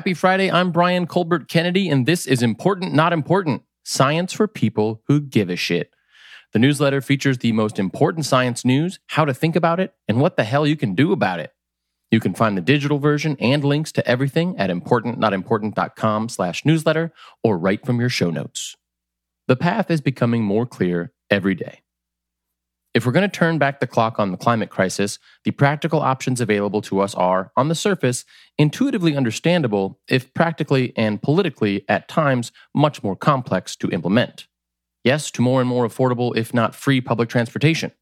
Happy Friday. I'm Brian Colbert Kennedy, and this is Important Not Important Science for People Who Give a Shit. The newsletter features the most important science news, how to think about it, and what the hell you can do about it. You can find the digital version and links to everything at importantnotimportant.com slash newsletter or right from your show notes. The path is becoming more clear every day. If we're going to turn back the clock on the climate crisis, the practical options available to us are, on the surface, intuitively understandable, if practically and politically at times much more complex to implement. Yes to more and more affordable, if not free, public transportation.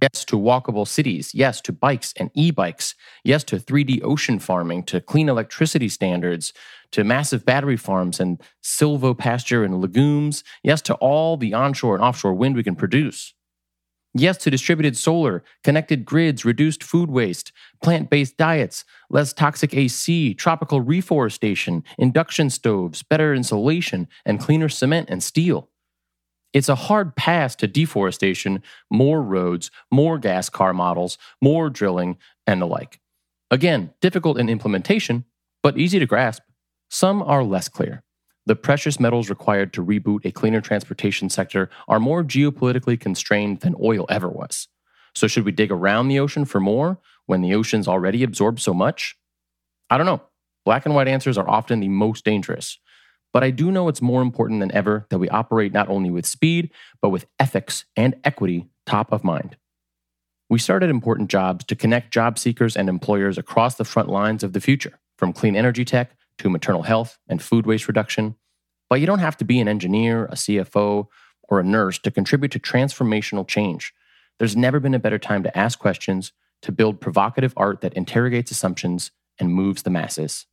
Yes to walkable cities. Yes to bikes and e bikes. Yes to 3D ocean farming, to clean electricity standards, to massive battery farms and silvopasture and legumes. Yes to all the onshore and offshore wind we can produce. Yes to distributed solar, connected grids, reduced food waste, plant based diets, less toxic AC, tropical reforestation, induction stoves, better insulation, and cleaner cement and steel. It's a hard pass to deforestation, more roads, more gas car models, more drilling, and the like. Again, difficult in implementation, but easy to grasp. Some are less clear. The precious metals required to reboot a cleaner transportation sector are more geopolitically constrained than oil ever was. So, should we dig around the ocean for more when the ocean's already absorbed so much? I don't know. Black and white answers are often the most dangerous. But I do know it's more important than ever that we operate not only with speed, but with ethics and equity top of mind. We started important jobs to connect job seekers and employers across the front lines of the future, from clean energy tech to maternal health and food waste reduction. But you don't have to be an engineer, a CFO, or a nurse to contribute to transformational change. There's never been a better time to ask questions, to build provocative art that interrogates assumptions and moves the masses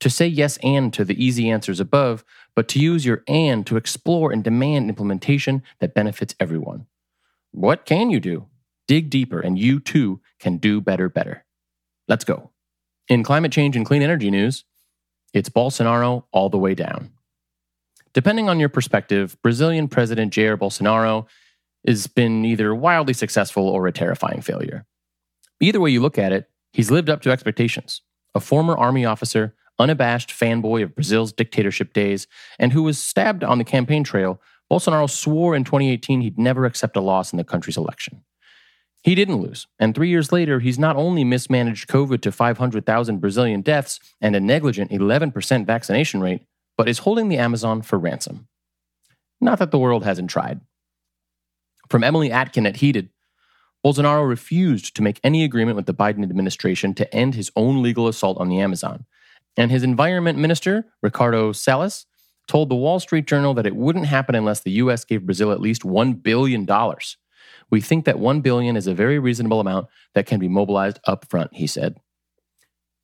to say yes and to the easy answers above, but to use your and to explore and demand implementation that benefits everyone. What can you do? Dig deeper, and you too can do better, better. Let's go. In climate change and clean energy news, it's Bolsonaro all the way down. Depending on your perspective, Brazilian President Jair Bolsonaro has been either wildly successful or a terrifying failure. Either way you look at it, he's lived up to expectations. A former army officer unabashed fanboy of Brazil's dictatorship days, and who was stabbed on the campaign trail, Bolsonaro swore in 2018 he'd never accept a loss in the country's election. He didn't lose, and three years later, he's not only mismanaged COVID to 500,000 Brazilian deaths and a negligent 11% vaccination rate, but is holding the Amazon for ransom. Not that the world hasn't tried. From Emily Atkin at Heated, Bolsonaro refused to make any agreement with the Biden administration to end his own legal assault on the Amazon, and his environment minister, Ricardo Salles, told the Wall Street Journal that it wouldn't happen unless the US gave Brazil at least $1 billion. We think that 1 billion is a very reasonable amount that can be mobilized up front, he said.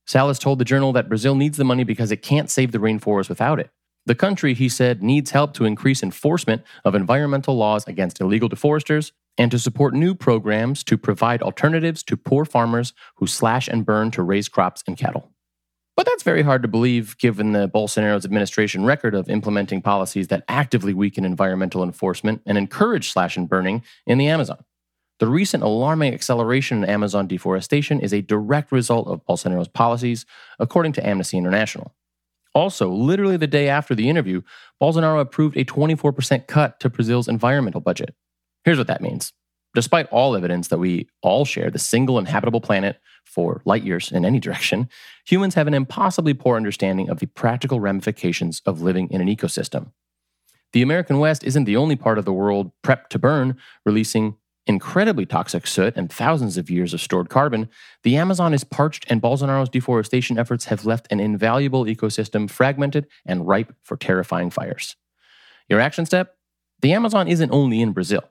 Salles told the journal that Brazil needs the money because it can't save the rainforest without it. The country, he said, needs help to increase enforcement of environmental laws against illegal deforesters and to support new programs to provide alternatives to poor farmers who slash and burn to raise crops and cattle. But that's very hard to believe given the Bolsonaro's administration record of implementing policies that actively weaken environmental enforcement and encourage slash and burning in the Amazon. The recent alarming acceleration in Amazon deforestation is a direct result of Bolsonaro's policies, according to Amnesty International. Also, literally the day after the interview, Bolsonaro approved a 24% cut to Brazil's environmental budget. Here's what that means Despite all evidence that we all share the single inhabitable planet for light years in any direction, humans have an impossibly poor understanding of the practical ramifications of living in an ecosystem. The American West isn't the only part of the world prepped to burn, releasing incredibly toxic soot and thousands of years of stored carbon. The Amazon is parched, and Bolsonaro's deforestation efforts have left an invaluable ecosystem fragmented and ripe for terrifying fires. Your action step? The Amazon isn't only in Brazil.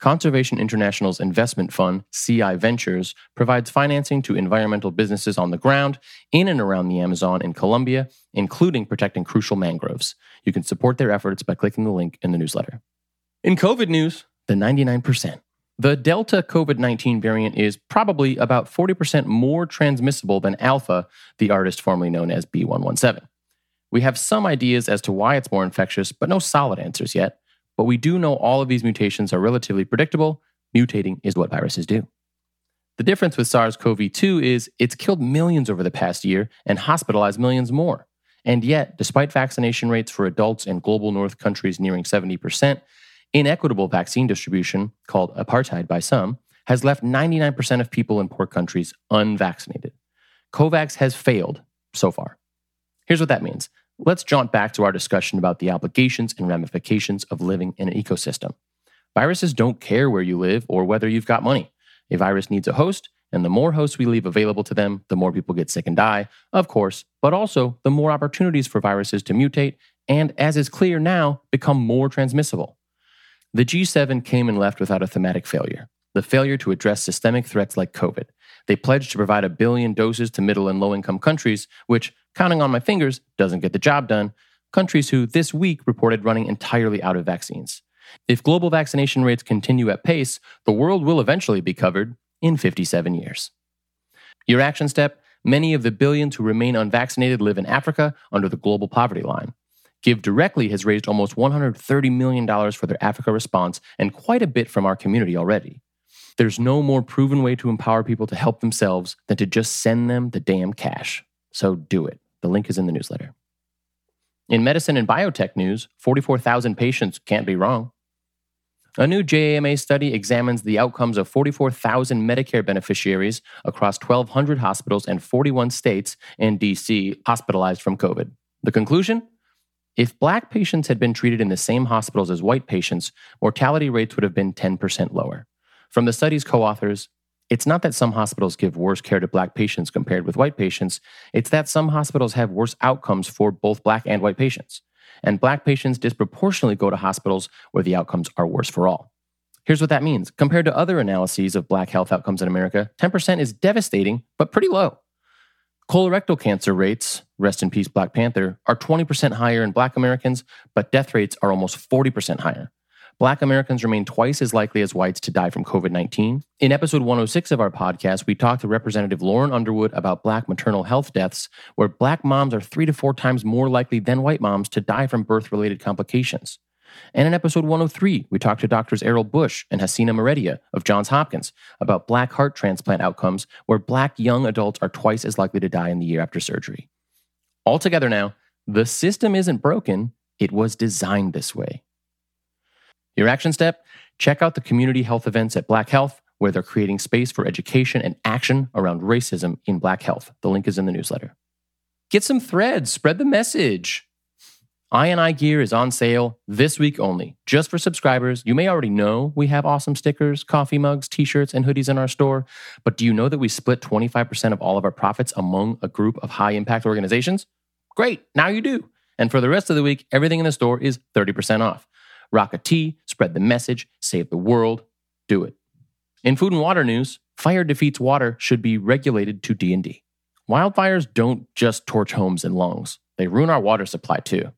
Conservation International's investment fund, CI Ventures, provides financing to environmental businesses on the ground in and around the Amazon in Colombia, including protecting crucial mangroves. You can support their efforts by clicking the link in the newsletter. In COVID news, the 99%. The Delta COVID 19 variant is probably about 40% more transmissible than Alpha, the artist formerly known as B117. We have some ideas as to why it's more infectious, but no solid answers yet. But we do know all of these mutations are relatively predictable. Mutating is what viruses do. The difference with SARS CoV 2 is it's killed millions over the past year and hospitalized millions more. And yet, despite vaccination rates for adults in global north countries nearing 70%, inequitable vaccine distribution, called apartheid by some, has left 99% of people in poor countries unvaccinated. COVAX has failed so far. Here's what that means. Let's jaunt back to our discussion about the obligations and ramifications of living in an ecosystem. Viruses don't care where you live or whether you've got money. A virus needs a host, and the more hosts we leave available to them, the more people get sick and die, of course, but also the more opportunities for viruses to mutate and, as is clear now, become more transmissible. The G7 came and left without a thematic failure the failure to address systemic threats like COVID. They pledged to provide a billion doses to middle and low income countries, which, counting on my fingers, doesn't get the job done. Countries who this week reported running entirely out of vaccines. If global vaccination rates continue at pace, the world will eventually be covered in 57 years. Your action step many of the billions who remain unvaccinated live in Africa under the global poverty line. Give Directly has raised almost $130 million for their Africa response and quite a bit from our community already. There's no more proven way to empower people to help themselves than to just send them the damn cash. So do it. The link is in the newsletter. In medicine and biotech news, 44,000 patients can't be wrong. A new JAMA study examines the outcomes of 44,000 Medicare beneficiaries across 1,200 hospitals and 41 states and DC hospitalized from COVID. The conclusion? If black patients had been treated in the same hospitals as white patients, mortality rates would have been 10% lower. From the study's co authors, it's not that some hospitals give worse care to black patients compared with white patients, it's that some hospitals have worse outcomes for both black and white patients. And black patients disproportionately go to hospitals where the outcomes are worse for all. Here's what that means. Compared to other analyses of black health outcomes in America, 10% is devastating, but pretty low. Colorectal cancer rates, rest in peace, Black Panther, are 20% higher in black Americans, but death rates are almost 40% higher. Black Americans remain twice as likely as whites to die from COVID 19. In episode 106 of our podcast, we talked to Representative Lauren Underwood about Black maternal health deaths, where Black moms are three to four times more likely than white moms to die from birth related complications. And in episode 103, we talked to doctors Errol Bush and Hasina Meredia of Johns Hopkins about Black heart transplant outcomes, where Black young adults are twice as likely to die in the year after surgery. Altogether now, the system isn't broken, it was designed this way. Your action step check out the community health events at Black Health, where they're creating space for education and action around racism in Black health. The link is in the newsletter. Get some threads, spread the message. INI gear is on sale this week only, just for subscribers. You may already know we have awesome stickers, coffee mugs, t shirts, and hoodies in our store, but do you know that we split 25% of all of our profits among a group of high impact organizations? Great, now you do. And for the rest of the week, everything in the store is 30% off. Rock a T, spread the message, save the world, do it. In food and water news, fire defeats water should be regulated to D&D. Wildfires don't just torch homes and lungs. They ruin our water supply too.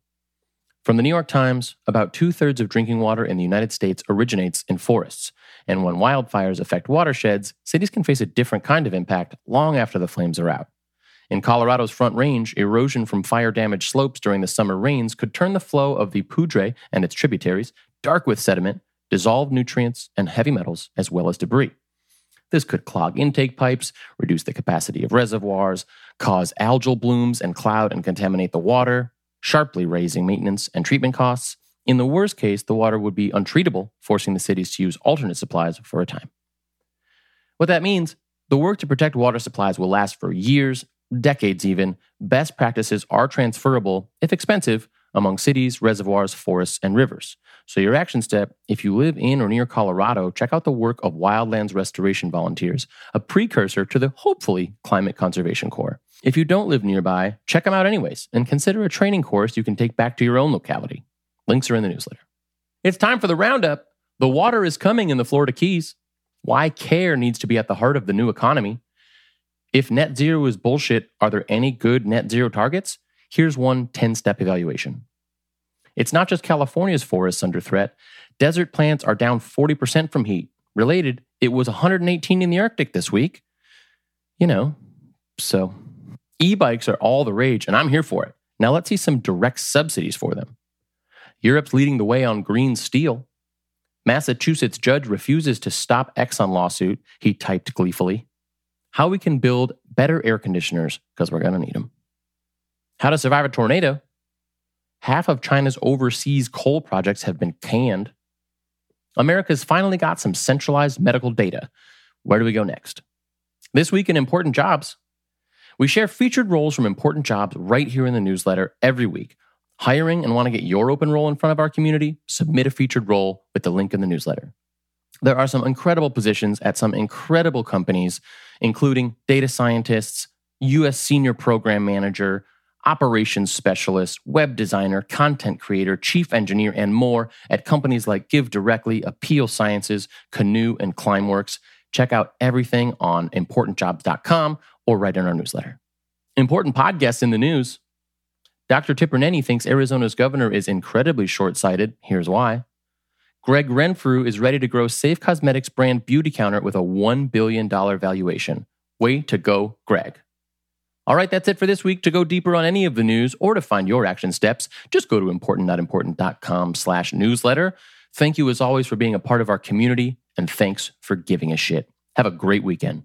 From the New York Times, about two thirds of drinking water in the United States originates in forests. And when wildfires affect watersheds, cities can face a different kind of impact long after the flames are out. In Colorado's Front Range, erosion from fire damaged slopes during the summer rains could turn the flow of the Poudre and its tributaries dark with sediment, dissolved nutrients, and heavy metals, as well as debris. This could clog intake pipes, reduce the capacity of reservoirs, cause algal blooms and cloud and contaminate the water, sharply raising maintenance and treatment costs. In the worst case, the water would be untreatable, forcing the cities to use alternate supplies for a time. What that means, the work to protect water supplies will last for years decades even, best practices are transferable, if expensive, among cities, reservoirs, forests, and rivers. So, your action step if you live in or near Colorado, check out the work of Wildlands Restoration Volunteers, a precursor to the hopefully Climate Conservation Corps. If you don't live nearby, check them out anyways and consider a training course you can take back to your own locality. Links are in the newsletter. It's time for the roundup. The water is coming in the Florida Keys. Why care needs to be at the heart of the new economy. If net zero is bullshit, are there any good net zero targets? Here's one 10 step evaluation. It's not just California's forests under threat. Desert plants are down 40% from heat. Related, it was 118 in the Arctic this week. You know, so e bikes are all the rage, and I'm here for it. Now let's see some direct subsidies for them. Europe's leading the way on green steel. Massachusetts judge refuses to stop Exxon lawsuit, he typed gleefully how we can build better air conditioners because we're going to need them. How to survive a tornado. Half of China's overseas coal projects have been canned. America's finally got some centralized medical data. Where do we go next? This week in Important Jobs, we share featured roles from important jobs right here in the newsletter every week. Hiring and want to get your open role in front of our community? Submit a featured role with the link in the newsletter. There are some incredible positions at some incredible companies, including data scientists, US senior program manager, operations specialist, web designer, content creator, chief engineer, and more at companies like Give Directly, Apeel Sciences, Canoe, and Climeworks. Check out everything on importantjobs.com or right in our newsletter. Important podcasts in the news. Dr. Tipper Nenny thinks Arizona's governor is incredibly short sighted. Here's why. Gregg Renfrew is ready to grow Safe Cosmetics brand Beauty Counter with a $1 billion valuation. Way to go, Gregg. All right, that's it for this week. To go deeper on any of the news or to find your action steps, just go to importantnotimportant.com slash newsletter. Thank you as always for being a part of our community, and thanks for giving a shit. Have a great weekend.